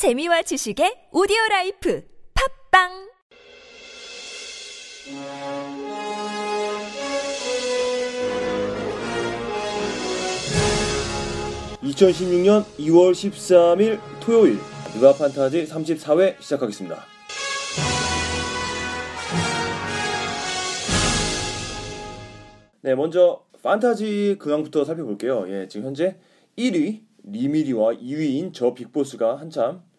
재미와 지식의 오디오 라이프 팟빵 2016년 2월 13일 토요일 느바 판타지 34회 시작하겠습니다. 네, 먼저 판타지 근황부터 살펴볼게요. 예, 지금 현재 1위 리미리와 2위인 저 빅보스가 한참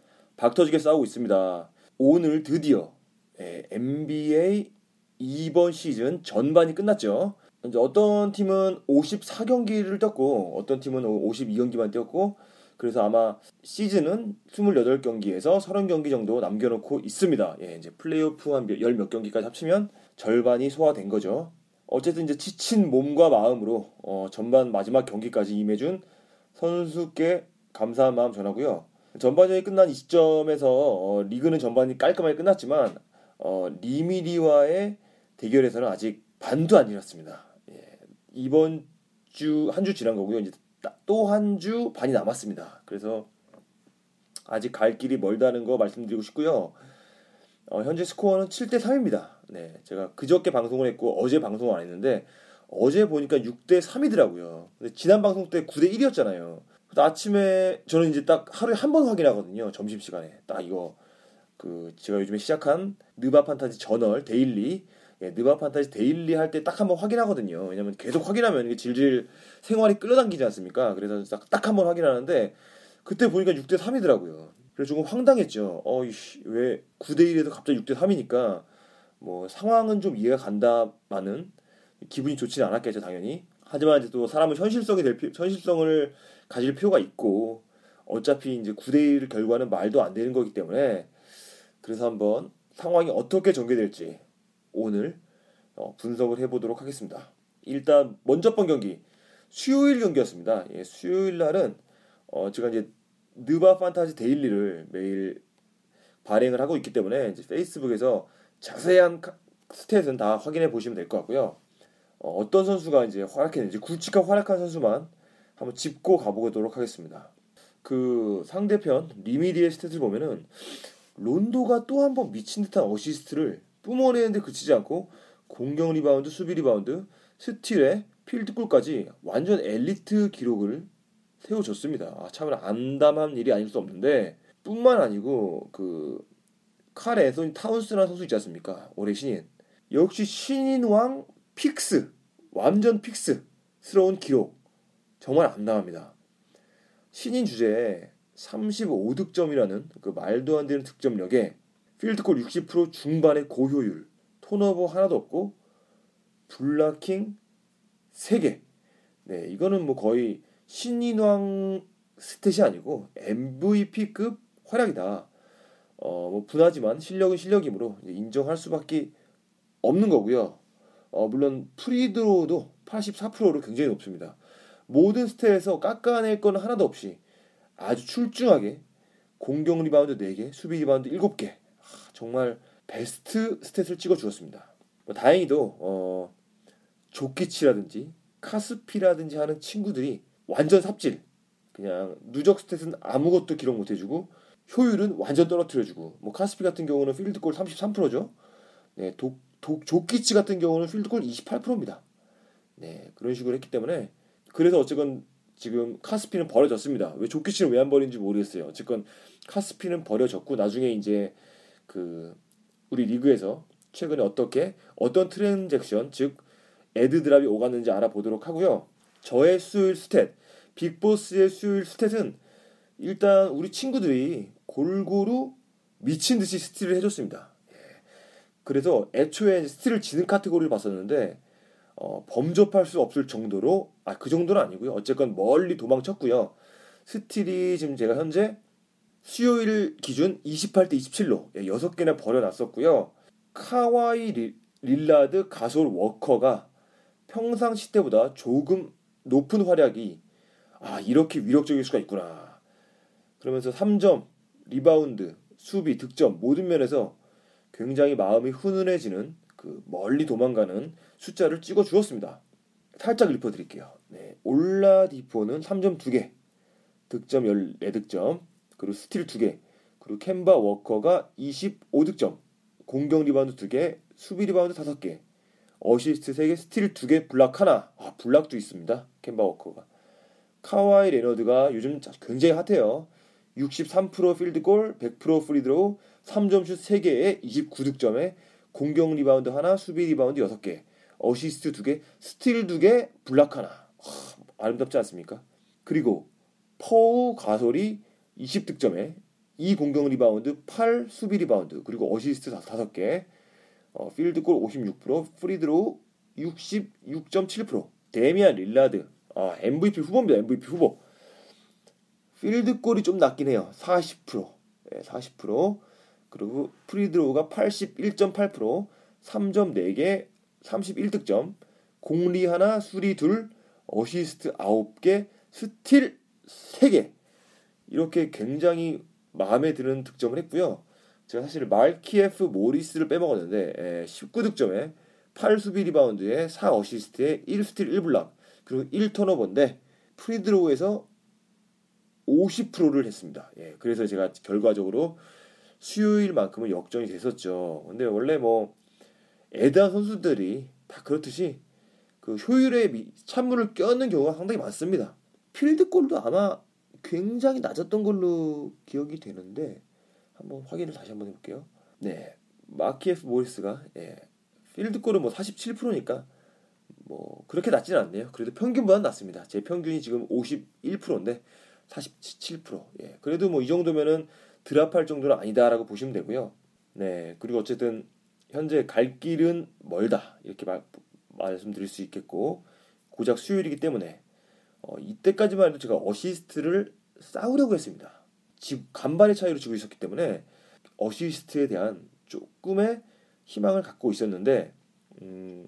박터지게 싸우고 있습니다. 오늘 드디어 예, NBA 2번 시즌 전반이 끝났죠. 이제 어떤 팀은 54경기를 뛰었고 어떤 팀은 52경기만 뛰었고 그래서 아마 시즌은 28경기에서 30경기 정도 남겨놓고 있습니다. 예, 이제 플레이오프 한 열 몇 경기까지 합치면 절반이 소화된 거죠. 어쨌든 이제 지친 몸과 마음으로 어, 전반 마지막 경기까지 임해준 선수께 감사한 마음 전하고요. 전반전이 끝난 이 시점에서 어, 리그는 전반이 깔끔하게 끝났지만 어, 리미리와의 대결에서는 아직 반도 안 일었습니다. 예, 이번 주 한 주 지난 거고요. 이제 또 한 주 반이 남았습니다. 그래서 아직 갈 길이 멀다는 거 말씀드리고 싶고요. 어, 현재 스코어는 7대 3입니다. 네, 제가 그저께 방송을 했고 어제 방송을 안 했는데 어제 보니까 6대 3이더라고요. 근데 지난 방송 때 9대 1이었잖아요. 아침에 저는 이제 딱 하루에 한 번 확인하거든요. 점심 시간에 딱 이거 그 제가 요즘에 시작한 느바 판타지 저널 데일리 예, 느바 판타지 데일리 할 때 딱 한 번 확인하거든요. 왜냐면 계속 확인하면 이게 실생활이 끌어당기지 않습니까? 그래서 딱 한 번 확인하는데 그때 보니까 6대 3이더라고요. 그래서 조금 황당했죠. 어, 이씨, 왜 9대 1에서 갑자기 6대 3이니까 뭐 상황은 좀 이해가 간다마는 기분이 좋지는 않았겠죠, 당연히. 하지만 이제 또 사람은 현실성이 될 피, 현실성을 가질 필요가 있고 어차피 이제 9대 1 결과는 말도 안 되는 거기 때문에 그래서 한번 상황이 어떻게 전개될지 오늘 어, 분석을 해보도록 하겠습니다. 일단 먼저 번 경기 수요일 경기였습니다. 예, 수요일 날은 어, 제가 이제 느바 판타지 데일리를 매일 발행을 하고 있기 때문에 이제 페이스북에서 자세한 stat은 다 확인해 보시면 될 것 같고요. 어떤 선수가 이제 활약했는지 굵직한 활약한 선수만 한번 짚고 가보도록 하겠습니다. 그 상대편 리미디의 stat을 보면은 론도가 또 한 번 미친 듯한 어시스트를 뿜어내는데 그치지 않고 공격 리바운드, 수비 리바운드, 스틸에 필드골까지 완전 엘리트 기록을 세워줬습니다. 아, 참 암담한 일이 아닐 수 없는데 뿐만 아니고 그 칼 앤소니 타운스라는 선수 있지 않습니까? 올해 신인. 역시 신인왕 pick스 완전 pick스스러운 기록 정말 암담합니다. 신인 주제에 35득점이라는 그 말도 안 되는 득점력에 필드골 60% 중반의 고효율, turnover 하나도 없고 블로킹 3개. 네, 이거는 뭐 거의 신인왕 stat이 아니고 MVP급 활약이다. 어, 뭐 분하지만 실력은 실력이므로 인정할 수밖에 없는 거고요. 어, 물론 free throw도 84%로 굉장히 높습니다. 모든 stat에서 깎아낼 건 하나도 없이 아주 출중하게 공격 리바운드 4개, 수비 리바운드 7개. 정말 베스트 stat을 찍어 주었습니다. 뭐 다행히도 어, 조키치라든지 카스피라든지 하는 친구들이 완전 삽질. 그냥 누적 stat은 아무것도 기록 못 해주고 효율은 완전 떨어뜨려주고 뭐 카스피 같은 경우는 필드골 33%죠. 네, 독, 독, 조키치 같은 경우는 필드골 28%입니다. 네, 그런 식으로 했기 때문에 그래서 어쨌건 지금 카스피는 버려졌습니다. 왜 조키치는 왜 안 버린지 모르겠어요. 어쨌건 카스피는 버려졌고 나중에 이제 그 우리 리그에서 최근에 어떻게 어떤 transaction 즉 add drop이 오갔는지 알아보도록 하고요. 저의 수요일 stat, 빅보스의 수요일 stat은 일단 우리 친구들이 골고루 미친 듯이 스틸을 해줬습니다. 예. 그래서 애초에 스틸을 지는 카테고리를 봤었는데 어, 범접할 수 없을 정도로 아 그 정도는 아니고요. 어쨌건 멀리 도망쳤고요. 스틸이 지금 제가 현재 수요일 기준 28대 27로 예, 6개나 벌려놨었고요. 카와이 리, 릴라드 가솔 워커가 평상시 때보다 조금 높은 활약이 아 이렇게 위력적일 수가 있구나. 그러면서 3점, 리바운드, 수비, 득점 모든 면에서 굉장히 마음이 훈훈해지는 그 멀리 도망가는 숫자를 찍어 주었습니다. 살짝 읊어드릴게요. 네, 올라디포는 3점 2개, 득점 14득점, 그리고 스틸 2개, 그리고 켐바 워커가 25득점, 공격 리바운드 2개, 수비 리바운드 5개, 어시스트 3개, 스틸 2개, 블락 하나. 아, block도 있습니다. 켐바 워커가. 카와이 레너드가 요즘 굉장히 hot해요. 63% 필드골, 100% free throw, 3점슛 3개에 29득점에 공격 리바운드 하나, 수비 리바운드 6개, 어시스트 2개, 스틸 2개, 블락 하나. 하, 아름답지 않습니까? 그리고 파우 가솔이 20득점에 2 공격 리바운드, 8 수비 리바운드, 그리고 어시스트 5개, 어, 필드골 56%, free throw 66.7%, 데미안 릴라드, 아, MVP 후보입니다. MVP 후보. 필드골이 좀 낮긴 해요. 40%. 네, 40%. 그리고 free throw가 81.8%, 3점 4개, 31득점, 공리 하나, 수리 둘, 어시스트 9개, 스틸 3개. 이렇게 굉장히 마음에 드는 득점을 했고요. 제가 사실 말키에프 모리스를 빼먹었는데 19득점에 8수비 리바운드에 4어시스트에 1스틸 1블락 그리고 1턴오버인데 free throw에서 50%를 했습니다. 예, 그래서 제가 결과적으로 수요일만큼은 역전이 됐었죠. 근데 원래 뭐 add한 선수들이 다 그렇듯이 그 효율에 찬물을 끼얹는 경우가 상당히 많습니다. 필드골도 아마 굉장히 낮았던 걸로 기억이 되는데 한번 확인을 다시 한번 해볼게요. 네, 마키에프 모리스가 예, 필드골은 뭐 47%니까 뭐 그렇게 낮지는 않네요. 그래도 평균보다는 낮습니다. 제 평균이 지금 51%인데 47%. 예, 그래도 뭐 이 정도면은 드랍할 정도는 아니다라고 보시면 되고요. 네, 그리고 어쨌든 현재 갈 길은 멀다 이렇게 말, 말씀드릴 수 있겠고 고작 수요일이기 때문에 어, 이때까지만 해도 제가 어시스트를 싸우려고 했습니다. 지, 간발의 차이로 지고 있었기 때문에 어시스트에 대한 조금의 희망을 갖고 있었는데 음,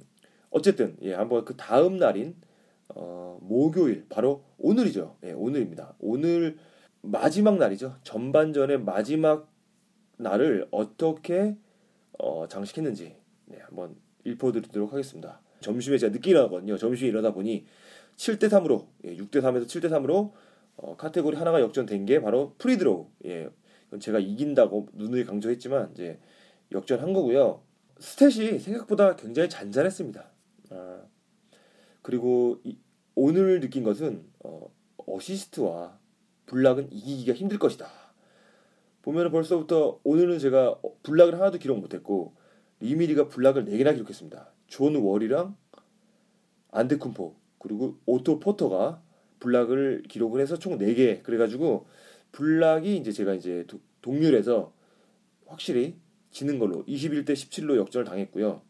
어쨌든 예, 한번 그 다음 날인 어, 목요일 바로 오늘이죠. 예, 오늘입니다. 오늘 마지막 날이죠. 전반전의 마지막 날을 어떻게 어, 장식했는지 네, 한번 일포드리도록 하겠습니다. 점심에 제가 늦게 일어나거든요. 점심에 일어나 보니 7대 3으로 예, 6대 3에서 7대 3으로 어, 카테고리 하나가 역전된 게 바로 free throw. 예, 제가 이긴다고 누누이 강조했지만 이제 역전한 거고요. 스탯이 생각보다 굉장히 잔잔했습니다. 아, 그리고 이, 오늘 느낀 것은 어, 어시스트와 블락은 이기기가 힘들 것이다. 보면 벌써부터 오늘은 제가 블락을 하나도 기록 못했고 리미리가 블락을 4개나 기록했습니다. 존 월이랑 안데쿤포 그리고 오토 포터가 블락을 기록을 해서 총 4개 그래가지고 블락이 이제 제가 이제 동률에서 확실히 지는 걸로 21대 17로 역전을 당했고요.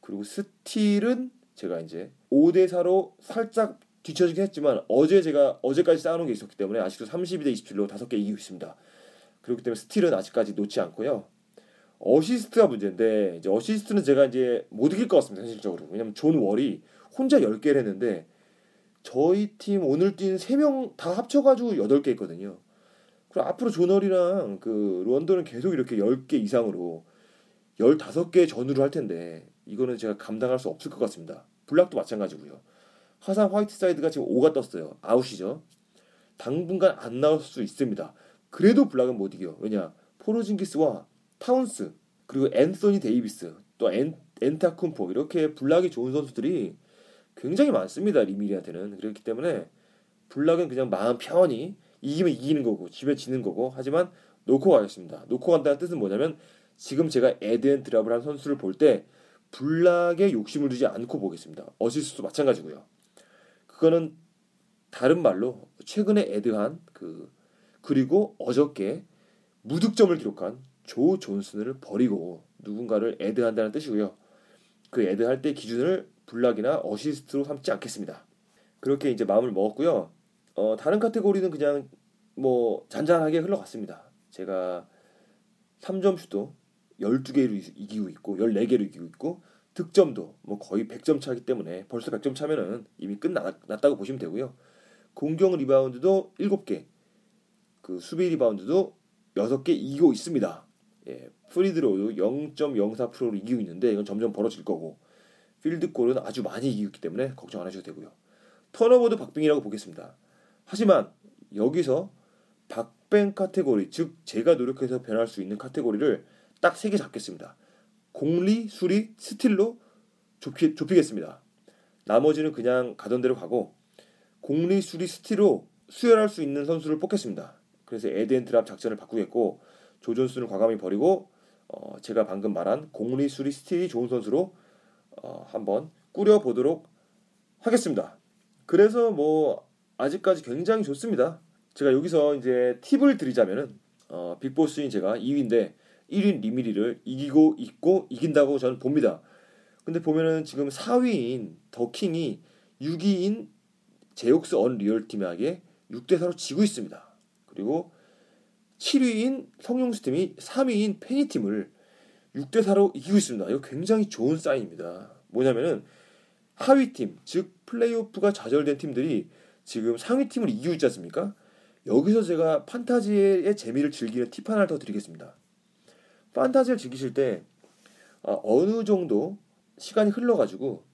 그리고 스틸은 제가 이제 5대 4로 살짝 뒤쳐지긴 했지만 어제 제가 어제까지 쌓아놓은 게 있었기 때문에 아직도 32대 27로 5개 이기고 있습니다. 그렇기 때문에 스틸은 아직까지 놓지 않고요. 어시스트가 문제인데 이제 어시스트는 제가 이제 못 이길 것 같습니다. 현실적으로. 왜냐면 존 월이 혼자 10개를 했는데 저희 팀 오늘 뛴 3명 다 합쳐가지고 8개 있거든요. 그리고 앞으로 존 월이랑 그 론도는 계속 이렇게 10개 이상으로 15개 전후를 할 텐데 이거는 제가 감당할 수 없을 것 같습니다. 블락도 마찬가지고요. 하산 화이트사이드가 지금 O가 떴어요. 아웃이죠. 당분간 안 나올 수 있습니다. 그래도 블락은 못 이겨. 왜냐? 포르징기스와 타운스 그리고 앤소니 데이비스 또 엔, 엔타쿤포 이렇게 블락이 좋은 선수들이 굉장히 많습니다. 리미리한테는 그렇기 때문에 블락은 그냥 마음 편히 이기면 이기는 거고 지면 지는 거고 하지만 놓고 가겠습니다. 놓고 간다는 뜻은 뭐냐면 지금 제가 add and drop을 한 선수를 볼 때 블락에 욕심을 두지 않고 보겠습니다. 어시스트도 마찬가지고요. 그거는 다른 말로 최근에 add한 그 그리고 어저께 무득점을 기록한 조 존슨을 버리고 누군가를 에드한다는 뜻이고요. 그 에드할 때 기준을 블락이나 어시스트로 삼지 않겠습니다. 그렇게 이제 마음을 먹었고요. 어, 다른 카테고리는 그냥 뭐 잔잔하게 흘러갔습니다. 제가 3점 슛도 12개로 이기고 있고 14개로 이기고 있고 득점도 뭐 거의 100점 차기 때문에 벌써 100점 차면은 이미 끝났다고 보시면 되고요. 공격 리바운드도 7개, 그 수비 리바운드도 6개 이기고 있습니다. 예, free throw도 0.04%로 이기고 있는데 이건 점점 벌어질 거고 필드골은 아주 많이 이기고 있기 때문에 걱정 안 하셔도 되고요. 턴오버도 박빙이라고 보겠습니다. 하지만 여기서 박, 박빙 카테고리, 즉 제가 노력해서 변할 수 있는 카테고리를 딱 세 개 잡겠습니다. 공리, 수리, 스틸로 좁히, 좁히겠습니다. 나머지는 그냥 가던 대로 가고 공리, 수리, 스틸로 수혈할 수 있는 선수를 뽑겠습니다. 그래서 에덴 드랍 작전을 바꾸겠고 조존스는 과감히 버리고 어, 제가 방금 말한 공리, 수리, 스틸이 좋은 선수로 어, 한번 꾸려보도록 하겠습니다. 그래서 뭐 아직까지 굉장히 좋습니다. 제가 여기서 이제 팁을 드리자면은 어, 빅보스인 제가 2위인데 1위 리미리를 이기고 있고 이긴다고 저는 봅니다. 근데 보면은 지금 4위인 더킹이 6위인 제옥스 언리얼 팀에게 6대 4로 지고 있습니다. 그리고 7위인 성룡스 팀이 3위인 페니 팀을 6대 4로 이기고 있습니다. 이거 굉장히 좋은 사인입니다. 뭐냐면은 하위 팀, 즉 플레이오프가 좌절된 팀들이 지금 상위 팀을 이기고 있지 않습니까? 여기서 제가 판타지의 재미를 즐기는 팁 하나를 더 드리겠습니다. 판타지를 즐기실 때 어, 어느 정도 시간이 흘러가지고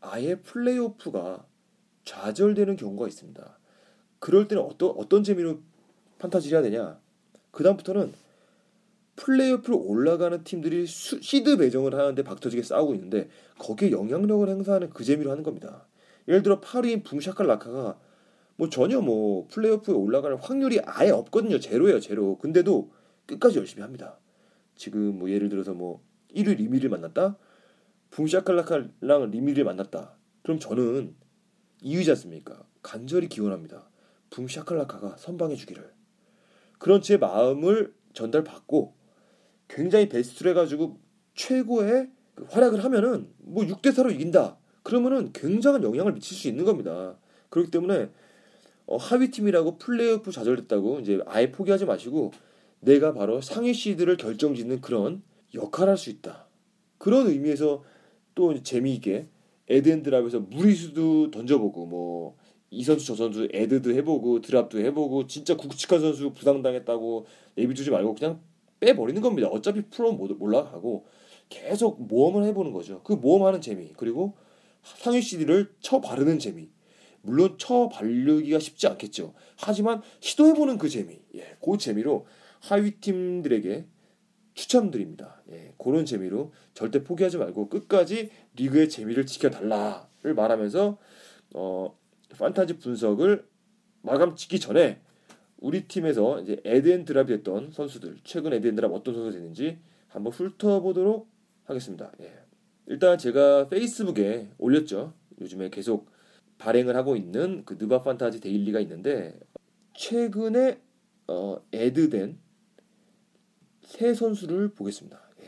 아예 플레이오프가 좌절되는 경우가 있습니다. 그럴 때는 어떤 어떤 재미로 판타지를 해야 되냐? 그 다음부터는 플레이오프로 올라가는 팀들이 수, 시드 배정을 하는데 박터지게 싸우고 있는데 거기에 영향력을 행사하는 그 재미로 하는 겁니다. 예를 들어 8위인 붕샤칼 라카가 뭐 전혀 뭐 플레이오프에 올라갈 확률이 아예 없거든요. 제로예요, 제로. 근데도 끝까지 열심히 합니다. 지금 뭐 예를 들어서 뭐 1위 리미를 만났다. 붕샤칼라카랑 리미를 만났다. 그럼 저는 2위지 않습니까? 간절히 기원합니다. 붕샤칼라카가 선방해 주기를. 그런 제 마음을 전달받고 굉장히 베스트를 해가지고 최고의 그 활약을 하면은 뭐 6대 4로 이긴다. 그러면은 굉장한 영향을 미칠 수 있는 겁니다. 그렇기 때문에 어, 하위 팀이라고 플레이오프 좌절됐다고 이제 아예 포기하지 마시고 내가 바로 상위 시드를 결정짓는 그런 역할을 할 수 있다. 그런 의미에서 또 재미있게 에덴 드랍에서 무리수도 던져보고 뭐 이 선수 저 선수 에드도 해보고 드랍도 해보고 진짜 굵직한 선수 부상당했다고 내비두지 말고 그냥 빼버리는 겁니다. 어차피 프로 못 올라가고 계속 모험을 해보는 거죠. 그 모험하는 재미 그리고 상위 CD를 쳐 바르는 재미 물론 쳐 바르기가 쉽지 않겠죠. 하지만 시도해보는 그 재미 예, 그 재미로 하위 팀들에게 추천드립니다. 예, 그런 재미로 절대 포기하지 말고 끝까지 리그의 재미를 지켜달라를 말하면서 어, 판타지 분석을 마감 짓기 전에 우리 팀에서 이제 에덴 드랍이 됐던 선수들 최근 에덴 드랍 어떤 선수가 됐는지 한번 훑어보도록 하겠습니다. 예. 일단 제가 페이스북에 올렸죠. 요즘에 계속 발행을 하고 있는 그 느바 판타지 데일리가 있는데 최근에 어, 에드된 세 선수를 보겠습니다. 예.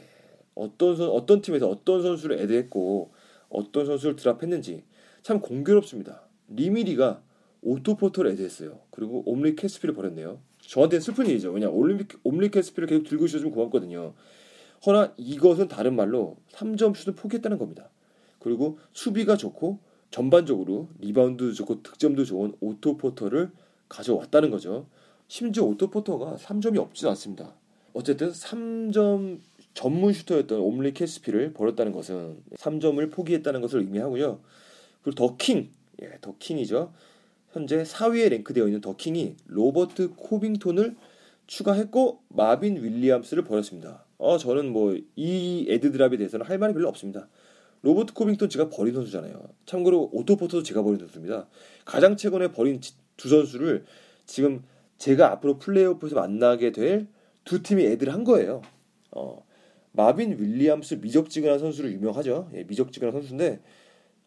어떤 선 어떤 팀에서 어떤 선수를 에드했고 어떤 선수를 드랍했는지 참 공교롭습니다. 리미리가 오토포터를 add했어요. 그리고 옴리 캐스피를 버렸네요. 저한테는 슬픈 일이죠. 왜냐 올림픽 옴리 캐스피를 계속 들고 있어주면 고맙거든요. 허나 이것은 다른 말로 3점 슛을 포기했다는 겁니다. 그리고 수비가 좋고 전반적으로 리바운드도 좋고 득점도 좋은 오토포터를 가져왔다는 거죠. 심지어 오토포터가 3점이 없진 않습니다. 어쨌든 3점 전문 슈터였던 옴리 캐스피를 버렸다는 것은 3점을 포기했다는 것을 의미하고요. 그리고 더킹, 예, 더킹이죠. 현재 4위에 랭크되어 있는 더킹이 로버트 코빙톤을 추가했고 마빈 윌리엄스를 버렸습니다. 어, 저는 뭐 이 add drop에 대해서는 할 말이 별로 없습니다. 로버트 코빙턴 제가 버린 선수잖아요. 참고로 오토포터도 제가 버린 선수입니다. 가장 최근에 버린 두 선수를 지금 제가 앞으로 플레이오프에서 만나게 될 두 팀이 add를 한 거예요. 어, 마빈 윌리엄스 미적지근한 선수로 유명하죠. 예, 미적지근한 선수인데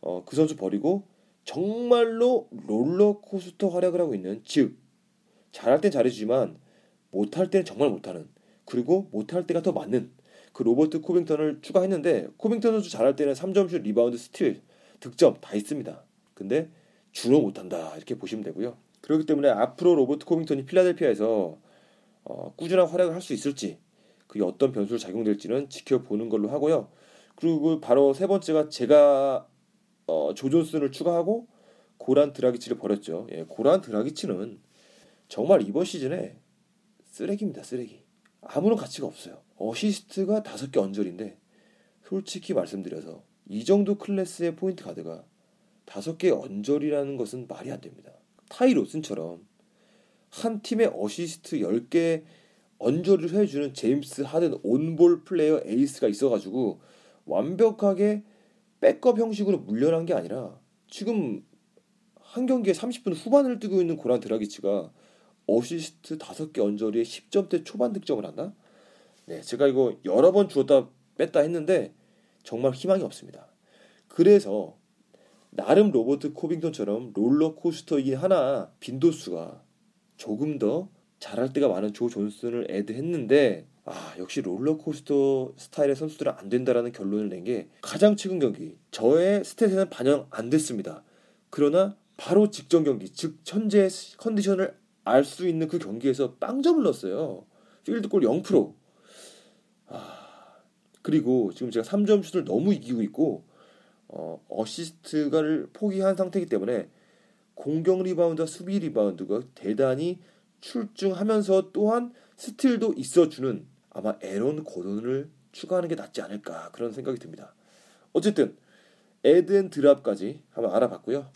어, 그 선수 버리고 정말로 롤러코스터 활약을 하고 있는 즉 잘할 땐 잘해주지만 못할 때는 정말 못하는 그리고 못할 때가 더 많은 그 로버트 코빙턴을 추가했는데 코빙턴 선수 잘할 때는 3점슛, 리바운드, 스틸, 득점 다 있습니다. 근데 주로 못한다 이렇게 보시면 되고요. 그렇기 때문에 앞으로 로버트 코빙턴이 필라델피아에서 어, 꾸준한 활약을 할 수 있을지 그게 어떤 변수로 작용될지는 지켜보는 걸로 하고요. 그리고 바로 세 번째가 제가 어, 조 존슨을 추가하고 고란 드라기치를 버렸죠. 예, 고란 드라기치는 정말 이번 시즌에 쓰레기입니다. 쓰레기. 아무런 가치가 없어요. 어시스트가 다섯 개 언저리인데 솔직히 말씀드려서 이 정도 클래스의 포인트 가드가 다섯 개 언저리라는 것은 말이 안 됩니다. 타이 로슨처럼 한 팀에 어시스트 10개 언저리를 해주는 제임스 하든 on-ball 플레이어 에이스가 있어가지고 완벽하게 백업 형식으로 물러난 게 아니라 지금 한 경기에 30분 후반을 뛰고 있는 고란 드라기치가 어시스트 5개 언저리에 10점대 초반 득점을 한다? 네, 제가 이거 여러 번 주웠다 뺐다 했는데 정말 희망이 없습니다. 그래서 나름 로버트 코빙턴처럼 롤러코스터이긴 하나 빈도수가 조금 더 잘할 때가 많은 조 존슨을 애드했는데 아 역시 롤러코스터 스타일의 선수들은 안 된다라는 결론을 낸 게 가장 최근 경기 저의 스탯에는 반영 안 됐습니다. 그러나 바로 직전 경기 즉 현재 컨디션을 알 수 있는 그 경기에서 빵점을 넣었어요. 필드골 0%. 아 그리고 지금 제가 3점 슛을 너무 이기고 있고 어, 어시스트가를 포기한 상태이기 때문에 공격 리바운드와 수비 리바운드가 대단히 출중하면서 또한 스틸도 있어주는 아마 에런 고든을 추가하는 게 낫지 않을까 그런 생각이 듭니다. 어쨌든 add and drop까지 한번 알아봤고요.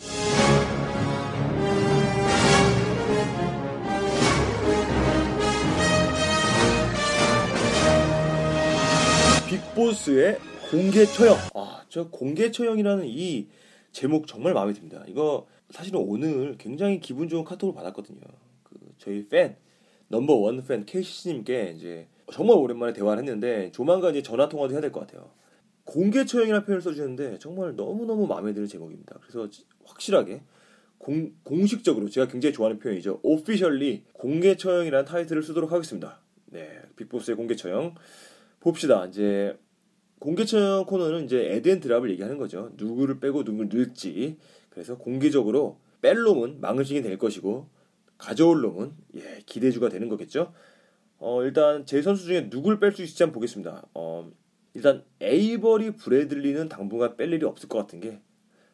빅보스의 공개 처형. 아, 저 공개 처형이라는 이 제목 정말 마음에 듭니다. 이거 사실은 오늘 굉장히 기분 좋은 카톡을 받았거든요. 그 저희 팬 넘버 원 팬 케이시님께 이제 정말 오랜만에 대화를 했는데 조만간 이제 전화 통화도 해야 될 것 같아요. 공개 처형이라는 표현을 써주셨는데 정말 너무너무 마음에 드는 제목입니다. 그래서 확실하게 공, 공식적으로 제가 굉장히 좋아하는 표현이죠. 오피셜리 공개 처형이라는 타이틀을 쓰도록 하겠습니다. 네, 빅보스의 공개 처형. 봅시다. 이제 공개 처형 코너는 이제 add and drop을 얘기하는 거죠. 누구를 빼고 누구를 넣을지. 그래서 공개적으로 뺄 놈은 망을징이 될 것이고 가져올 놈은 예, 기대주가 되는 거겠죠. 어, 일단 제 선수 중에 누굴 뺄 수 있을지 한번 보겠습니다. 어, 일단 에이버리 브래들리는 당분간 뺄 일이 없을 것 같은 게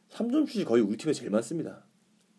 3점 슛이 거의 우리 팀에 제일 많습니다.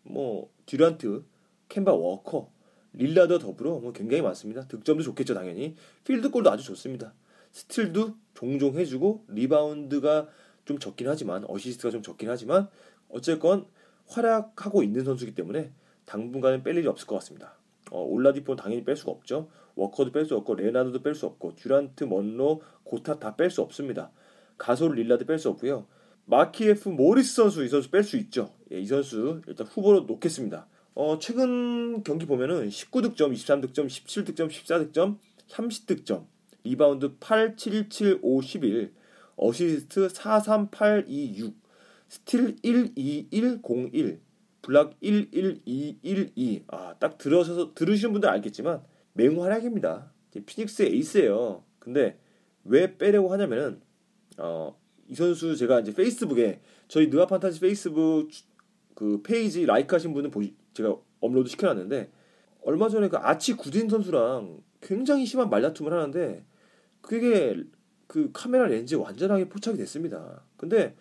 뭐 듀란트, 캔바 워커, 릴라드 더불어 뭐 굉장히 많습니다. 득점도 좋겠죠 당연히. 필드골도 아주 좋습니다. 스틸도 종종 해주고 리바운드가 좀 적긴 하지만 어시스트가 좀 적긴 하지만 어쨌건 활약하고 있는 선수이기 때문에 당분간은 뺄 일이 없을 것 같습니다. 어, 올라디포는 당연히 뺄 수가 없죠. 워커도 뺄 수 없고 레나드도 뺄 수 없고 듀란트, 먼로, 고탓 다 뺄 수 없습니다. 가솔, 릴라드 뺄 수 없고요. 마키에프 모리스 선수 이 선수 뺄 수 있죠. 예, 이 선수 일단 후보로 놓겠습니다. 어, 최근 경기 보면은 19득점, 23득점, 17득점, 14득점, 30득점, 리바운드 8, 7, 7, 5, 11, 어시스트 4, 3, 8, 2, 6, 스틸 1, 2, 1, 0, 1, 블락 1, 1, 2, 1, 2. 아, 딱 들어서 들으시는 분들 알겠지만 맹활약입니다. 피닉스의 에이스예요. 근데 왜 빼려고 하냐면은 어, 이 선수 제가 이제 페이스북에 저희 느바 판타지 페이스북 그 페이지 like 하신 분은 보시, 제가 업로드 시켜놨는데 얼마 전에 그 아치 구딘 선수랑 굉장히 심한 말다툼을 하는데 그게 그 카메라 렌즈에 완전하게 포착이 됐습니다. 근데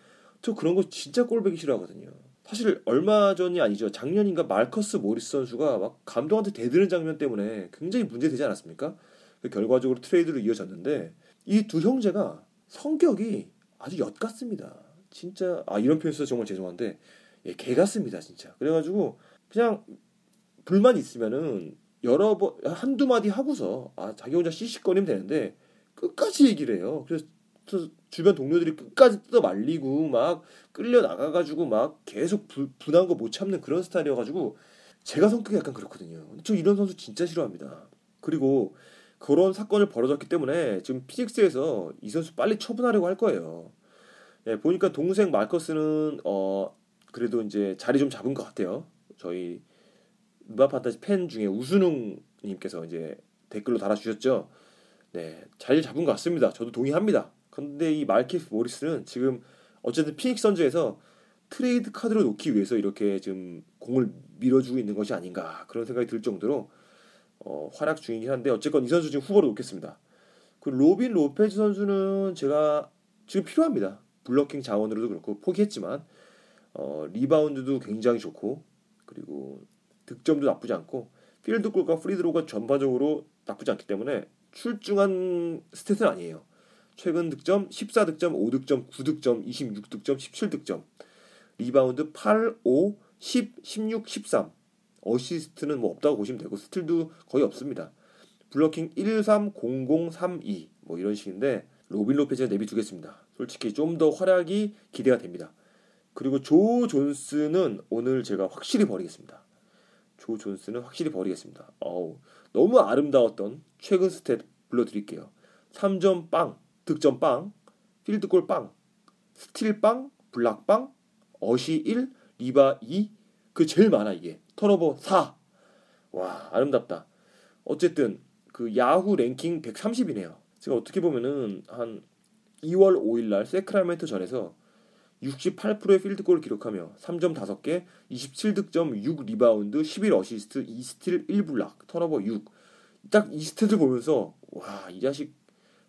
저 그런 거 진짜 꼴보기 싫어하거든요. 사실 얼마 전이 아니죠. 작년인가 말커스 모리스 선수가 막 감독한테 대드는 장면 때문에 굉장히 문제되지 않았습니까? 그 결과적으로 트레이드로 이어졌는데 이 두 형제가 성격이 아주 엿 같습니다. 진짜 아 이런 표현 써서 정말 죄송한데 예, 개 같습니다 진짜. 그래가지고 그냥 불만 있으면은 여러 번 한두 마디 하고서 아 자기 혼자 씩씩거리면 되는데 끝까지 얘기를 해요. 그래서 주변 동료들이 끝까지 뜯어 말리고 막 끌려 나가가지고 막 계속 부, 분한 거 못 참는 그런 스타일이어가지고 제가 성격이 약간 그렇거든요. 저 이런 선수 진짜 싫어합니다. 그리고 그런 사건을 벌어졌기 때문에 지금 피닉스에서 이 선수 빨리 처분하려고 할 거예요. 예, 보니까 동생 마커스는 어 그래도 이제 자리 좀 잡은 것 같아요. 저희 누바판타지 팬 중에 우순웅 님께서 이제 댓글로 달아주셨죠. 네, 자리 잡은 것 같습니다. 저도 동의합니다. 근데 이 말키스 모리스는 지금 어쨌든 피닉스 선즈에서 트레이드 카드로 놓기 위해서 이렇게 지금 공을 밀어주고 있는 것이 아닌가 그런 생각이 들 정도로 어, 활약 중이긴 한데 어쨌건 이 선수 지금 후보로 놓겠습니다. 그 로빈 로페즈 선수는 제가 지금 필요합니다. 블러킹 자원으로도 그렇고 포기했지만 어, 리바운드도 굉장히 좋고 그리고 득점도 나쁘지 않고 필드골과 free throw가 전반적으로 나쁘지 않기 때문에 출중한 stat은 아니에요. 최근 득점 14득점, 5득점, 9득점, 26득점, 17득점. 리바운드 8, 5, 10, 16, 13. 어시스트는 뭐 없다고 보시면 되고 스틸도 거의 없습니다. 블러킹 130032 뭐 이런 식인데 로빈 로페즈가 내비두겠습니다. 솔직히 좀 더 활약이 기대가 됩니다. 그리고 조 존스는 오늘 제가 확실히 버리겠습니다. 조 존스는 확실히 버리겠습니다. 어우, 너무 아름다웠던 최근 stat 불러드릴게요. 3점 빵, 득점 빵, 필드골 빵, 스틸 빵, 블락 빵, 어시 1, 리바 2, 그 제일 많아 이게. 턴오버 4. 와, 아름답다. 어쨌든 그 야후 랭킹 130이네요. 제가 어떻게 보면은 한 2월 5일 날 세크라멘토 전에서 68%의 필드골을 기록하며 3점 5개, 27득점, 6 리바운드, 11 어시스트, 2스틸, 1블락, 턴오버 6. 딱 이 stat을 보면서 와, 이 자식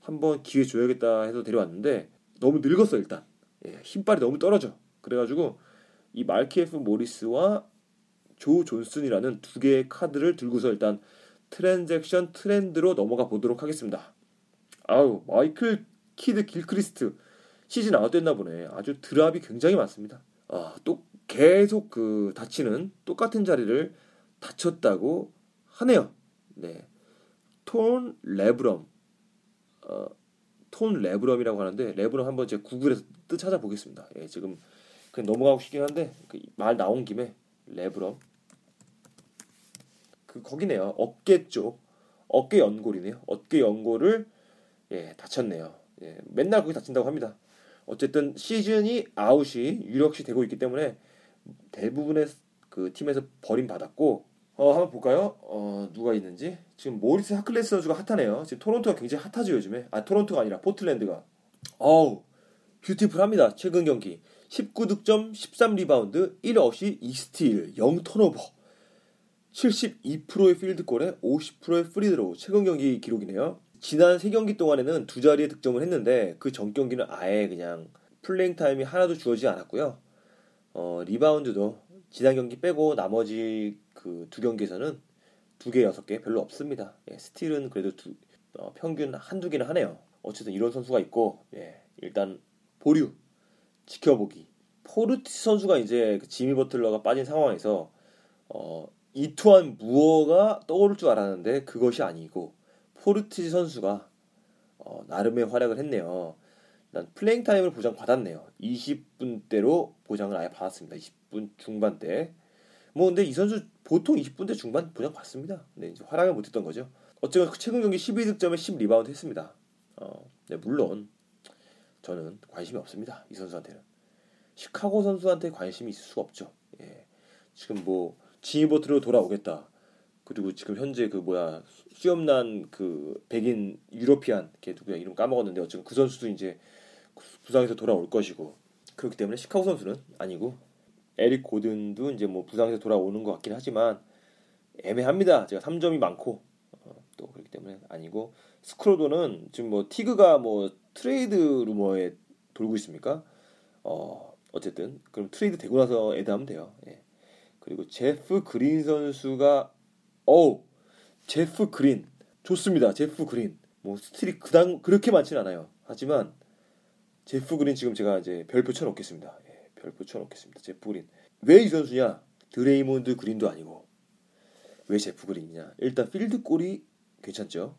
한번 기회 줘야겠다 해서 데려왔는데 너무 늙었어 일단. 예, 힘빨이 너무 떨어져. 그래가지고 이 말키에프 모리스와 조 존슨이라는 두 개의 카드를 들고서 일단 transaction trend로 넘어가 보도록 하겠습니다. 아우 마이클 키드 길크리스트 시즌 아웃됐나 보네. 아주 drop이 굉장히 많습니다. 아, 또 계속 그 다치는 똑같은 자리를 다쳤다고 하네요. 네. torn labrum. 어, torn labrum이라고 하는데 labrum 한번 제가 구글에서 뜻 찾아보겠습니다. 예, 지금 그냥 넘어가고 싶긴 한데 그 말 나온 김에 labrum 그 거기네요. 어깨 쪽 어깨 연골이네요. 어깨 연골을 예, 다쳤네요. 예, 맨날 거기 다친다고 합니다. 어쨌든 시즌이 아웃이 유력시 되고 있기 때문에 대부분의 그 팀에서 버림 받았고 어 한번 볼까요? 어 누가 있는지 지금 모리스 하클레스 선수가 핫하네요. 지금 토론토가 굉장히 핫하죠 요즘에. 아 토론토가 아니라 포틀랜드가. 어우 beautiful합니다. 최근 경기 19득점, 13리바운드, 1어시, 2스틸, 0턴오버. 72%의 필드골에 50%의 free throw 최근 경기 기록이네요. 지난 세 경기 동안에는 두 자리의 득점을 했는데 그 전 경기는 아예 그냥 playing time이 하나도 주어지지 않았고요. 어, 리바운드도 지난 경기 빼고 나머지 그 두 경기에서는 두 개, 여섯 개 별로 없습니다. 예, 스틸은 그래도 두, 어, 평균 한두 개는 하네요. 어쨌든 이런 선수가 있고 예, 일단 보류 지켜보기. 포르티스 선수가 이제 그 지미 버틀러가 빠진 상황에서 어, 이트완 무어가 떠오를 줄 알았는데 그것이 아니고 포르티스 선수가 어, 나름의 활약을 했네요. 난 playing time을 보장 받았네요. 20분대로 보장을 아예 받았습니다. 20분 중반대. 뭐 근데 이 선수 보통 20분대 중반 보장 받습니다. 근데 이제 활약을 못했던 거죠. 어쨌든 최근 경기 12득점에 10리바운드 했습니다. 어, 네, 물론 저는 관심이 없습니다. 이 선수한테는. 시카고 선수한테 관심이 있을 수가 없죠. 예. 지금 뭐 지미 버틀러 돌아오겠다. 그리고 지금 현재 그 뭐야 수염난 그 백인 European 걔 누구야 이름 까먹었는데 어쨌든 그 선수도 이제 부상에서 돌아올 것이고 그렇기 때문에 시카고 선수는 아니고 에릭 고든도 이제 뭐 부상에서 돌아오는 것 같긴 하지만 애매합니다. 제가 3점이 많고 어, 또 그렇기 때문에 아니고 슈로더는 지금 뭐 티그가 뭐 트레이드 루머에 돌고 있습니까? 어 어쨌든 그럼 트레이드 되고 나서 add하면 돼요. 예. 그리고 제프 그린 선수가 어우 제프 그린 좋습니다. 제프 그린 뭐 스틸이 그당 그렇게 많지는 않아요. 하지만 제프 그린 지금 제가 이제 별표 쳐놓겠습니다. 예, 별표 쳐놓겠습니다. 제프 그린 왜 이 선수냐? 드레이몬드 그린도 아니고 왜 제프 그린이냐? 일단 필드 골이 괜찮죠.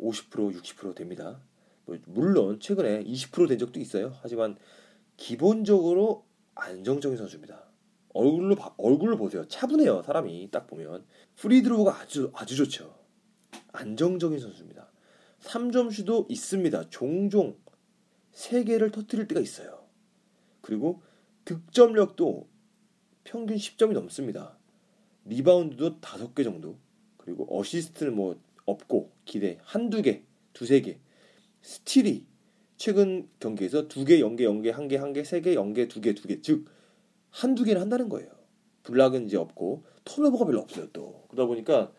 50% 60% 됩니다. 뭐 물론 최근에 20%된 적도 있어요. 하지만 기본적으로 안정적인 선수입니다. 얼굴로 얼굴로 보세요. 차분해요. 사람이 딱 보면 free throw가 아주 아주 좋죠. 안정적인 선수입니다. 3점슛도 있습니다. 종종 3개를 터트릴 때가 있어요. 그리고 득점력도 평균 10점이 넘습니다. 리바운드도 5개 정도. 그리고 어시스트는 뭐 없고 기대 한두 개, 두세 개. 스틸이 최근 경기에서 2개, 0개, 0개, 1개, 1개, 3개, 0개, 2개, 2개. 즉 한두 개는 한다는 거예요. 블락은 이제 없고 턴오버가 별로 없어요 또 그러다 보니까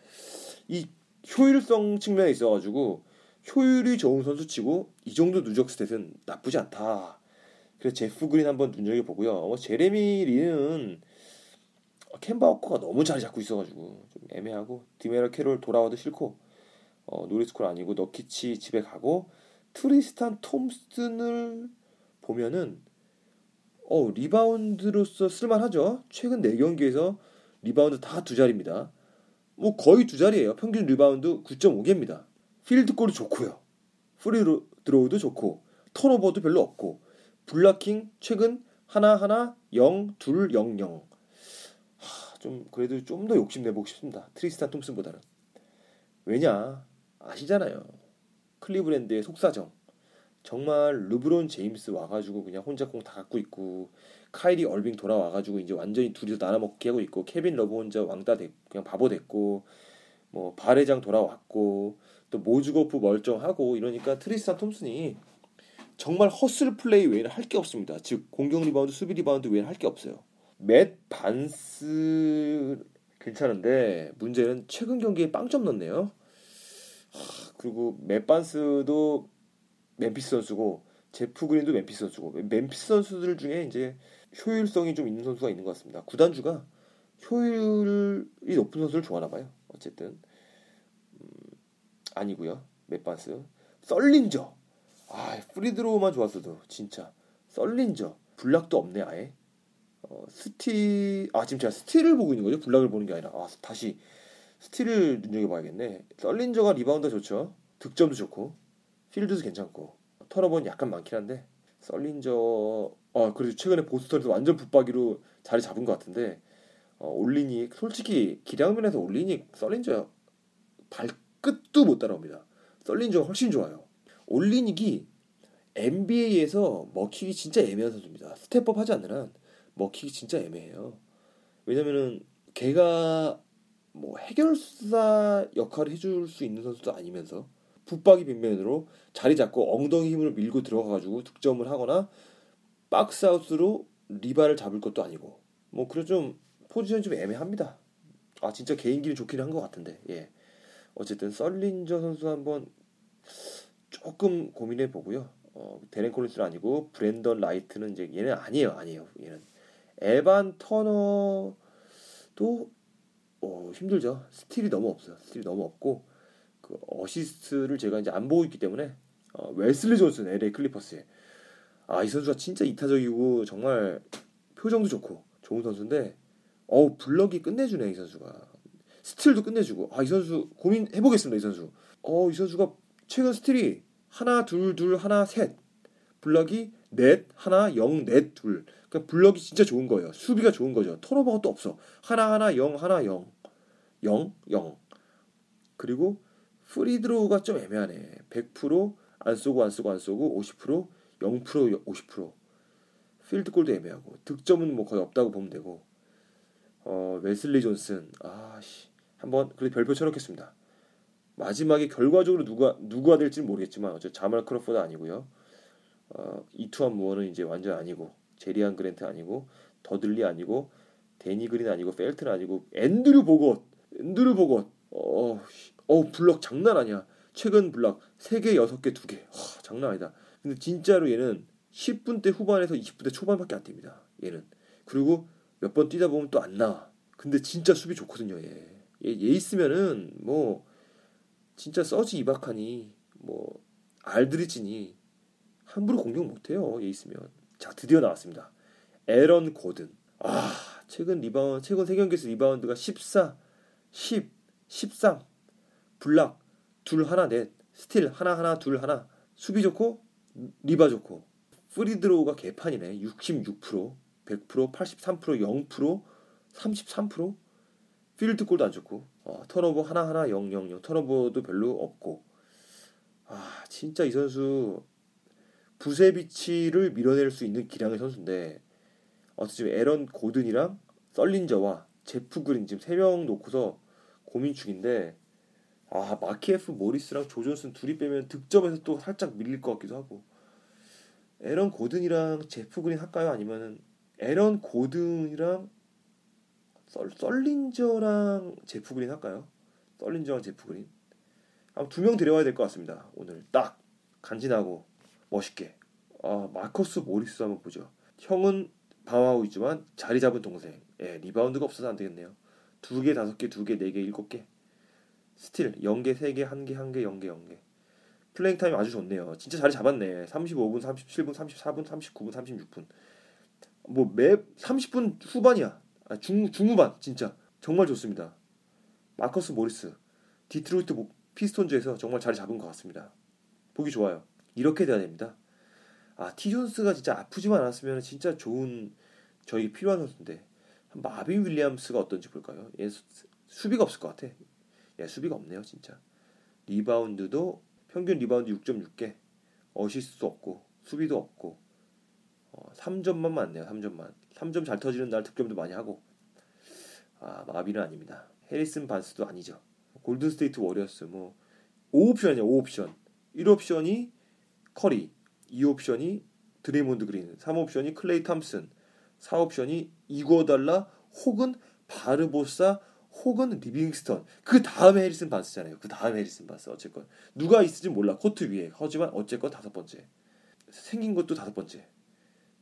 이 효율성 측면에 있어 가지고 효율이 좋은 선수치고 이 정도 누적 stat은 나쁘지 않다. 그래서 제프 그린 한번 눈여겨 보고요. 뭐 제레미 린은 켐바 워커가 너무 자리 잡고 있어가지고 좀 애매하고 드마레 캐롤 돌아와도 싫고 어, 노리스콜 아니고 너키치 집에 가고 트리스탄 톰슨을 보면은 어, 리바운드로서 쓸만하죠. 최근 4경기에서 리바운드 다 두 자리입니다. 뭐 거의 두 자리예요. 평균 리바운드 9.5개입니다. 필드골도 좋고요. free throw도 좋고 턴오버도 별로 없고 블락킹 최근 하나하나 0, 둘, 0, 0. 하, 좀 그래도 좀 더 욕심내보고 싶습니다. 트리스탄 톰슨보다는. 왜냐 아시잖아요. 클리브랜드의 속사정. 정말 르브론 제임스 와가지고 그냥 혼자 공 다 갖고 있고 카이리 얼빙 돌아와가지고 이제 완전히 둘이서 나눠먹기 하고 있고 케빈 러브 혼자 왕따 됐 그냥 바보 됐고 뭐 바레장 돌아왔고 또 모즈고프 멀쩡하고 이러니까 트리스탄 톰슨이 정말 hustle play 외에는 할 게 없습니다. 즉 공격 리바운드, 수비 리바운드 외에는 할 게 없어요. 맷 반스 괜찮은데 문제는 최근 경기에 빵점 넣네요. 하, 그리고 맷 반스도 멤피스 선수고 제프 그린도 멤피스 선수고 멤피스 선수들 중에 이제 효율성이 좀 있는 선수가 있는 것 같습니다. 구단주가 효율이 높은 선수를 좋아하나 봐요. 어쨌든 음, 아니고요. 맷 반스. 썰린저. 아 free throw만 좋았어도 진짜 썰린저. 블락도 없네 아예. 어, 스틸 아 지금 제가 스틸을 보고 있는 거죠? 블락을 보는 게 아니라. 아 다시 스틸을 눈여겨봐야겠네. 썰린저가 리바운드 좋죠. 득점도 좋고. 필드도 괜찮고. 턴오버는 약간 많긴 한데. 썰린저 어 그래도 최근에 보스턴에서 완전 붙박이로 자리 잡은 것 같은데. 어, 올리닉 솔직히 기량면에서 올리닉 썰린저 발 끝도 못 따라옵니다 썰린저가 훨씬 좋아요 올리닉이 NBA에서 먹히기 진짜 애매한 선수입니다. step up 하지 않는 한 먹히기 진짜 애매해요. 왜냐면은 걔가 뭐 해결사 역할을 해줄 수 있는 선수도 아니면서 붙박이 big man으로 자리 잡고 엉덩이 힘으로 밀고 들어가가지고 득점을 하거나 박스아웃으로 리바를 잡을 것도 아니고 뭐 그래 좀 포지션이 좀 애매합니다. 아 진짜 개인기는 좋긴 한것 같은데 예 어쨌든 썰린저 선수 한번 조금 고민해 보고요. 어, 데렌 콜린스는 아니고 브랜던 라이트는 이제 얘는 아니에요, 아니에요. 얘는 에반 터너도 어, 힘들죠. 스틸이 너무 없어요. 스틸이 너무 없고 그 어시스트를 제가 이제 안 보고 있기 때문에 어, 웨슬리 존슨 LA 클리퍼스에 아 이 선수가 진짜 이타적이고 정말 표정도 좋고 좋은 선수인데 어우 블럭이 끝내주네 이 선수가 스틸도 끝내주고. 아 이 선수 고민해 보겠습니다 이 선수. 어 이 선수가 최근 스틸이 하나 둘 둘 하나 셋. 블럭이 넷 하나 영 넷 둘. 그러니까 블럭이 진짜 좋은 거예요. 수비가 좋은 거죠. 턴오버가 또 없어. 하나 하나 영 하나 영. 영 영. 그리고 free throw가 좀 애매하네. 100%안 쏘고 안 쏘고 안 쏘고 50% 0% 50% 필드골도 애매하고. 득점은 뭐 거의 없다고 보면 되고. 어 웨슬리 존슨. 아씨 한번 그래도 별표 쳐놓겠습니다 마지막에 결과적으로 누가 누가 될지는 모르겠지만 어제 자말 크로포드 아니고요. 어, 이투한 무어는 이제 완전 아니고 제리안 그랜트 아니고 더들리 아니고 데니 그린 아니고 펠튼 아니고 앤드류 보것 앤드류 보것 어, 어 블럭 장난 아니야. 최근 블럭 3개, 6개, 2개. 와, 장난 아니다. 근데 진짜로 얘는 10분대 후반에서 20분대 초반밖에 안 됩니다. 얘는. 그리고 몇 번 뛰다 보면 또 안 나와. 근데 진짜 수비 좋거든요, 얘. 얘, 얘 있으면은 뭐 진짜 서지 이바카니 뭐 알드리치니 함부로 공격 못해요. 얘 있으면. 자 드디어 나왔습니다. 에런 고든. 아 최근 리바운드 최근 세 경기에서 리바운드가 14, 10, 13, 블락 둘 하나 넷, 스틸 하나 하나 둘 하나 수비 좋고 리바 좋고 free throw가 개판이네. 66%, 100%, 83%, 0%, 33% 필드골도 안 좋고 어, turnover 하나하나 0, 0, 0 turnover도 별로 없고. 아 진짜 이 선수 부세비치를 밀어낼 수 있는 기량의 선수인데 어떻게 에런 고든이랑 썰린저와 제프 그린 지금 세 명 놓고서 고민 중인데 아 마키에프 모리스랑 조존슨 둘이 빼면 득점에서 또 살짝 밀릴 것 같기도 하고. 에런 고든이랑 제프 그린 할까요? 아니면은 에런 고든이랑 썰, 썰린저랑 제프 그린 할까요? 썰린저랑 제프 그린. 두명 데려와야 될 것 같습니다. 오늘 딱 간지나고 멋있게. 아 마커스 모리스 한번 보죠. 형은 방어하고 있지만 자리 잡은 동생. 예, 리바운드가 없어서 안 되겠네요. 두 개, 다섯 개, 두 개, 네 개, 일곱 개. 스틸 0개, 3개, 1개, 1개, 0개, 0개. playing time 아주 좋네요. 진짜 자리 잡았네. 35분, 37분, 34분, 39분, 36분. 뭐 매 30분 후반이야. 아, 중 중후반 진짜 정말 좋습니다. 마커스 모리스 디트로이트 피스톤즈에서 정말 자리 잡은 것 같습니다. 보기 좋아요. 이렇게 돼야 됩니다. 아 티존스가 진짜 아프지만 않았으면 진짜 좋은 저희 필요한 선수인데 마빈 윌리엄스가 어떤지 볼까요? 얘 수, 수비가 없을 것 같아. 얘 수비가 없네요 진짜. 리바운드도 평균 리바운드 6.6개 어시스트도 없고 수비도 없고 어, 3점만 맞네요 3점만 3점 잘 터지는 날 득점도 많이 하고. 아 마빈은 아닙니다. 해리슨 반스도 아니죠. 골든 스테이트 워리어스 뭐 5옵션이야 5옵션. 1옵션이 커리 2옵션이 드레이몬드 그린 3옵션이 클레이 탐슨 4옵션이 이고달라 혹은 바르보사 혹은 리빙스턴. 그 다음에 해리슨 반스잖아요. 그 다음에 해리슨 반스. 어쨌건 누가 있을지 몰라. 코트 위에. 하지만 어쨌건 다섯 번째. 생긴 것도 다섯 번째.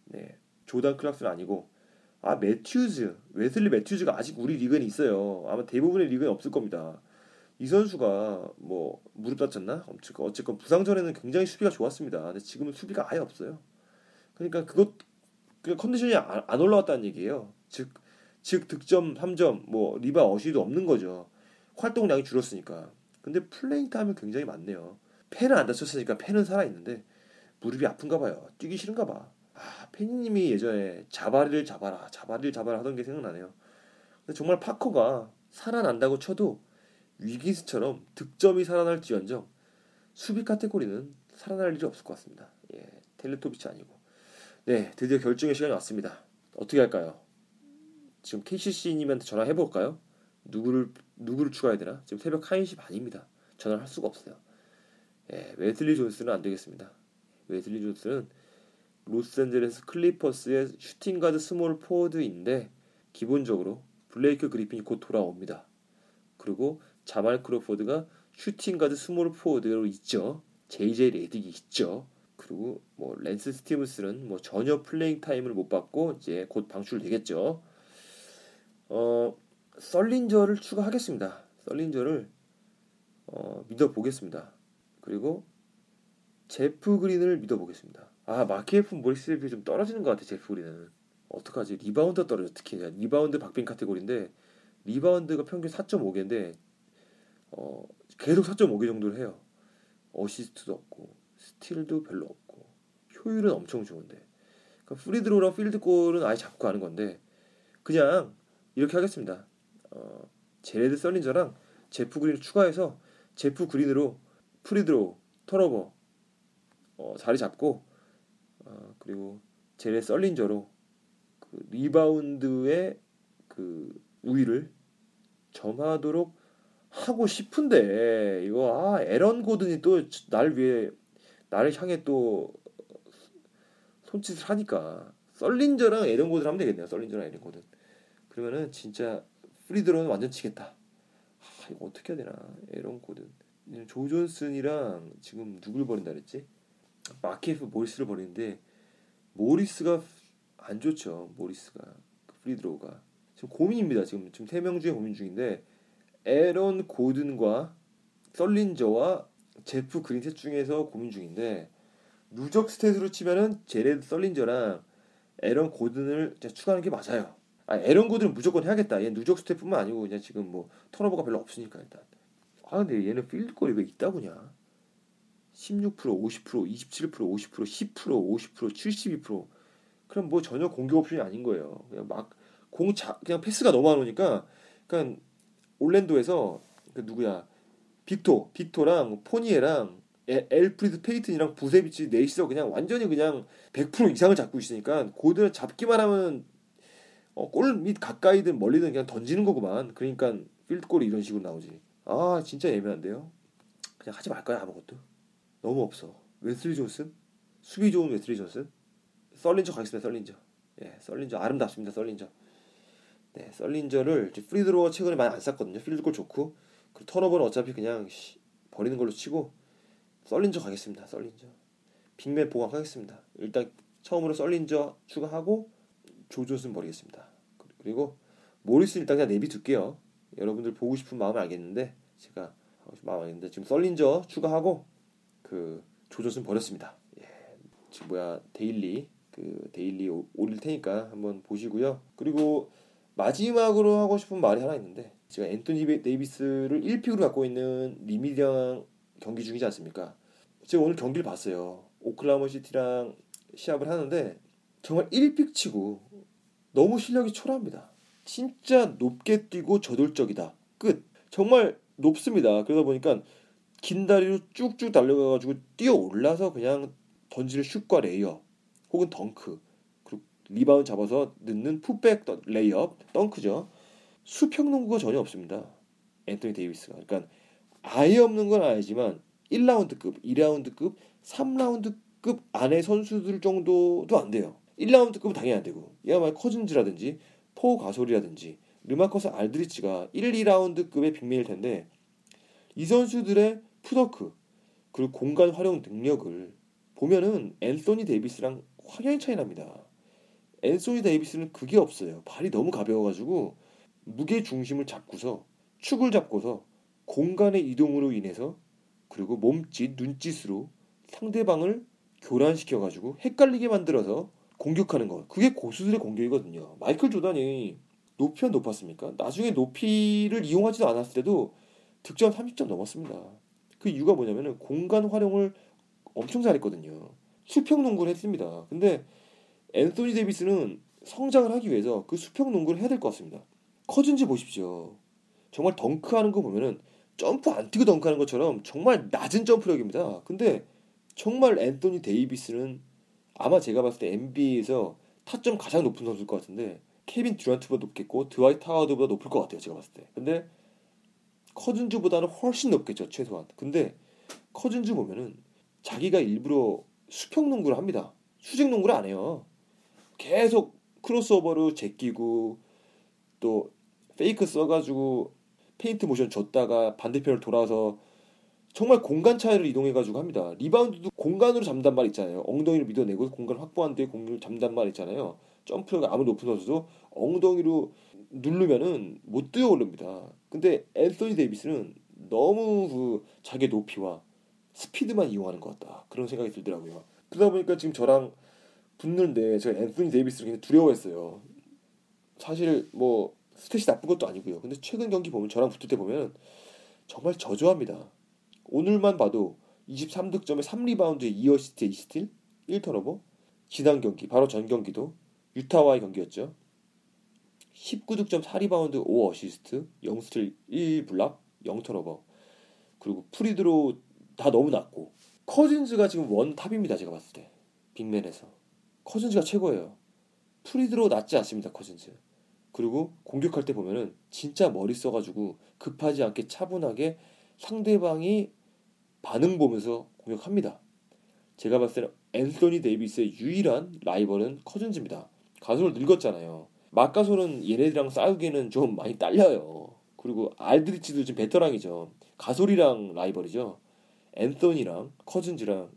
네 조단 클락슨 아니고 아 매튜즈 웨슬리 매튜즈가 아직 우리 리그에 있어요. 아마 대부분의 리그에 없을 겁니다. 이 선수가 뭐 무릎 다쳤나? 어쨌건 어쨌건 부상 전에는 굉장히 수비가 좋았습니다. 근데 지금은 수비가 아예 없어요. 그러니까 그것 그 컨디션이 안, 안 올라왔다는 얘기예요. 즉 즉 득점 3점 뭐 리바 어시도 없는 거죠. 활동량이 줄었으니까. 근데 플레잉 타임은 굉장히 많네요. 팬은 안 다쳤으니까 팬은 살아 있는데 무릎이 아픈가 봐요. 뛰기 싫은가 봐 아, 팬님이 예전에 자바리를 잡아라, 자바리를 잡아라 하던 게 생각나네요. 근데 정말 파커가 살아난다고 쳐도 위기스처럼 득점이 살아날지언정 수비 카테고리는 살아날 일이 없을 것 같습니다. 예, 텔레토비치 아니고. 네, 드디어 결정의 시간이 왔습니다. 어떻게 할까요? 지금 KCC님한테 전화해 볼까요? 누구를 누구를 추가해야 되나? 지금 새벽 1시 반입니다. 전화를 할 수가 없어요. 예, 웨슬리 존슨은 안 되겠습니다. 웨슬리 존슨은 로스앤젤레스 클리퍼스의 shooting guard small forward인데 기본적으로 블레이크 그리핀이 곧 돌아옵니다. 그리고 자말 크로포드가 shooting guard small forward로 있죠. JJ 레딕이 있죠. 그리고 뭐 랜스 스티븐스는 뭐 전혀 playing time을 못 받고 이제 곧 방출되겠죠. 어 썰린저를 추가하겠습니다. 썰린저를 어, 믿어보겠습니다. 그리고 제프 그린을 믿어보겠습니다. 아 마키에프 모리스에 비해 좀 떨어지는 것 같아 제프 그린은 어떡하지? 리바운드 떨어져 특히 리바운드 박빙 카테고리인데 리바운드가 평균 4.5개인데 어 계속 4.5개 정도를 해요. 어시스트도 없고 스틸도 별로 없고 효율은 엄청 좋은데. 그러니까 free throw랑 필드골은 아예 잡고 가는 건데 그냥 이렇게 하겠습니다. 어, 제레드 썰린저랑 제프 그린을 추가해서 제프 그린으로 free throw turnover 어, 자리 잡고 어, 그리고 제레 썰린저로 그 리바운드의 그 우위를 점하도록 하고 싶은데 이거 아 에런 고든이 또 날 위해 나를 향해 또 손짓을 하니까. 썰린저랑 에런 고든 하면 되겠네요. 썰린저랑 에런 고든. 그러면은 진짜 free throw는 완전 지겠다. 아 이거 어떻게 해야 되나? 에런 고든. 조 존슨이랑 지금 누굴 버린다 그랬지 마키에프 모리스를 버리는데 모리스가 안 좋죠. 모리스가 그 free throw가 지금 고민입니다. 지금 지금 세 명 중에 고민 중인데 에런 고든과 썰린저와 제프 그린 셋 중에서 고민 중인데 누적 stat으로 치면은 제레드 썰린저랑 에런 고든을 추가하는 게 맞아요. 아 에런 고든은 무조건 해야겠다. 얘 누적 stat뿐만 아니고 그냥 지금 뭐 turnover가 별로 없으니까 일단. 아 근데 얘는 필드골이 왜 이따구냐? 16%, 50%, 27%, 50%, 10%, 50%, 72%. 그럼 뭐 전혀 공격 옵션이 아닌 거예요. 그냥 막 공 자, 그냥 패스가 너무 안 오니까 그러니까 올랜도에서 그 누구야? 빅토, 빅토랑 포니에랑 엘프리드 페이튼이랑 부세비치 넷이서 그냥 완전히 그냥 100% 이상을 잡고 있으니까 고든 잡기만 하면 어, 골밑 가까이든 멀리든 그냥 던지는 거구만. 그러니까 필드골이 이런 식으로 나오지. 아 진짜 애매한데요. 그냥 하지 말까요 아무것도. 너무 없어. 웨슬리 존슨? 수비 좋은 웨슬리 존슨? 썰린저 가겠습니다. 썰린저. 예, 썰린저 아름답습니다. 썰린저. 네, 썰린저를 프리드로가 최근에 많이 안 쌌거든요. 필드골 좋고 그 턴오버는 어차피 그냥 시, 버리는 걸로 치고 썰린저 가겠습니다. 썰린저. 빅맨 보강하겠습니다. 일단 처음으로 썰린저 추가하고 조존슨 버리겠습니다. 그리고 모리스 일단 그냥 내비 둘게요. 여러분들 보고 싶은 마음을 알겠는데 제가 마음 알겠는데 지금 썰린저 추가하고 그 조 존슨 버렸습니다. 예, 지금 뭐야 daily 그 daily 올릴 테니까 한번 보시고요. 그리고 마지막으로 하고 싶은 말이 하나 있는데 제가 앤토니 데이비스를 1 pick으로 갖고 있는 리미디랑 경기 중이지 않습니까? 제가 오늘 경기를 봤어요. 오클라호마 시티랑 시합을 하는데 정말 1 pick 치고 너무 실력이 초라합니다. 진짜 높게 뛰고 저돌적이다. 끝. 정말 높습니다. 그러다 보니까 긴 다리로 쭉쭉 달려가가지고 뛰어 올라서 그냥 던지는 슛과 레이업 혹은 덩크 그리고 리바운 잡아서 넣는 putback 레이업 덩크죠. 수평농구가 전혀 없습니다. 앤토니 데이비스가. 그러니까 아예 없는 건 아니지만 1라운드급, 2라운드급, 3라운드급 안에 선수들 정도도 안 돼요. 1라운드급은 당연히 안 되고 이야말로 커즌즈라든지 파우 가솔이라든지 라마커스 알드리치가 1, 2라운드급의 big man일 텐데 이 선수들의 풋워크 그리고 공간 활용 능력을 보면은 앤소니 데이비스랑 확연히 차이 납니다. 앤소니 데이비스는 그게 없어요. 발이 너무 가벼워가지고 무게 중심을 잡고서 축을 잡고서 공간의 이동으로 인해서 그리고 몸짓, 눈짓으로 상대방을 교란시켜가지고 헷갈리게 만들어서 공격하는 것. 그게 고수들의 공격이거든요. 마이클 조단이 높이가 높았습니까? 나중에 높이를 이용하지도 않았을 때도 득점 30점 넘었습니다. 그 이유가 뭐냐면은 공간 활용을 엄청 잘했거든요. 수평 농구를 했습니다. 근데 앤소니 데이비스는 성장을 하기 위해서 그 수평 농구를 해야 될 것 같습니다. 커진지 보십시오. 정말 덩크하는 거 보면은 점프 안 뛰고 덩크하는 것처럼 정말 낮은 점프력입니다. 근데 정말 앤소니 데이비스는 아마 제가 봤을 때 NBA에서 타점 가장 높은 선수일 것 같은데 케빈 듀란트보다 높겠고 드와이트 하워드보다 높을 것 같아요. 제가 봤을 때. 근데 커즌즈보다는 훨씬 높겠죠. 최소한. 근데 커즌즈 보면은 자기가 일부러 수평 농구를 합니다. 수직 농구를 안 해요. 계속 크로스오버로 제끼고 또 fake 써가지고 페인트 모션 줬다가 반대편을 돌아서 정말 공간 차이를 이동해가지고 합니다. 리바운드도 공간으로 잡단 말 있잖아요. 엉덩이를 밀어내고 공간 확보한 뒤에 공을 잡단 말 있잖아요. 점프가 아무리 높은 선수도 엉덩이로 누르면은 못 뛰어 오릅니다. 근데 앤소니 데이비스는 너무 그 자기 높이와 스피드만 이용하는 것 같다. 그런 생각이 들더라고요. 그러다 보니까 지금 저랑 붙는데 제가 앤소니 데이비스를 굉장히 두려워했어요. 사실 뭐 stat이 나쁜 것도 아니고요. 근데 최근 경기 보면 저랑 붙을 때 보면 정말 저조합니다. 오늘만 봐도 23득점에 3리바운드에 2어시스트에 2스틸 1 turnover 지난 경기 바로 전 경기도 유타와의 경기였죠. 19득점 4리바운드 5 어시스트 0스틸 1 block 0 turnover 그리고 프리스로 다 너무 낮고 커즌즈가 지금 one top입니다. 제가 봤을 때 big man에서 커즌즈가 최고예요. 프리스로 낮지 않습니다. 커즌즈. 그리고 공격할 때 보면은 진짜 머리 써가지고 급하지 않게 차분하게 상대방이 반응 보면서 공격합니다. 제가 봤을 때는 앤소니 데이비스의 유일한 라이벌은 커즌즈입니다. 가솔 늙었잖아요. 마크 가솔은 얘네들이랑 싸우기에는 좀 많이 딸려요. 그리고 알드리치도 지금 베테랑이죠. 가솔이랑 라이벌이죠. 앤소니랑 커즌즈랑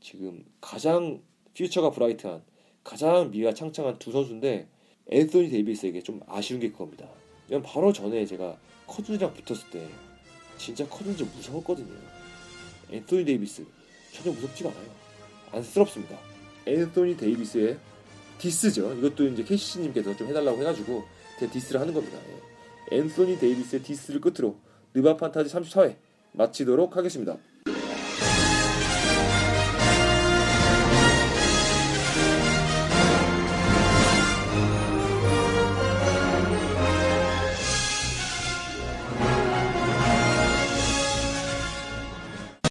지금 가장 future가 bright한 가장 미래가 창창한 두 선수인데 앤소니 데이비스에게 좀 아쉬운 게 그겁니다. 왜냐면 바로 전에 제가 커즌즈랑 붙었을 때 진짜 커즌즈 무서웠거든요. 앤소니 데이비스 전혀 무섭지가 않아요. 안쓰럽습니다. 앤소니 데이비스의 diss죠. 이것도 이제 캐시님께서 좀 해달라고 해가지고 제가 diss를 하는 겁니다. 예. 앤소니 데이비스의 diss를 끝으로 느바 판타지 34회 마치도록 하겠습니다.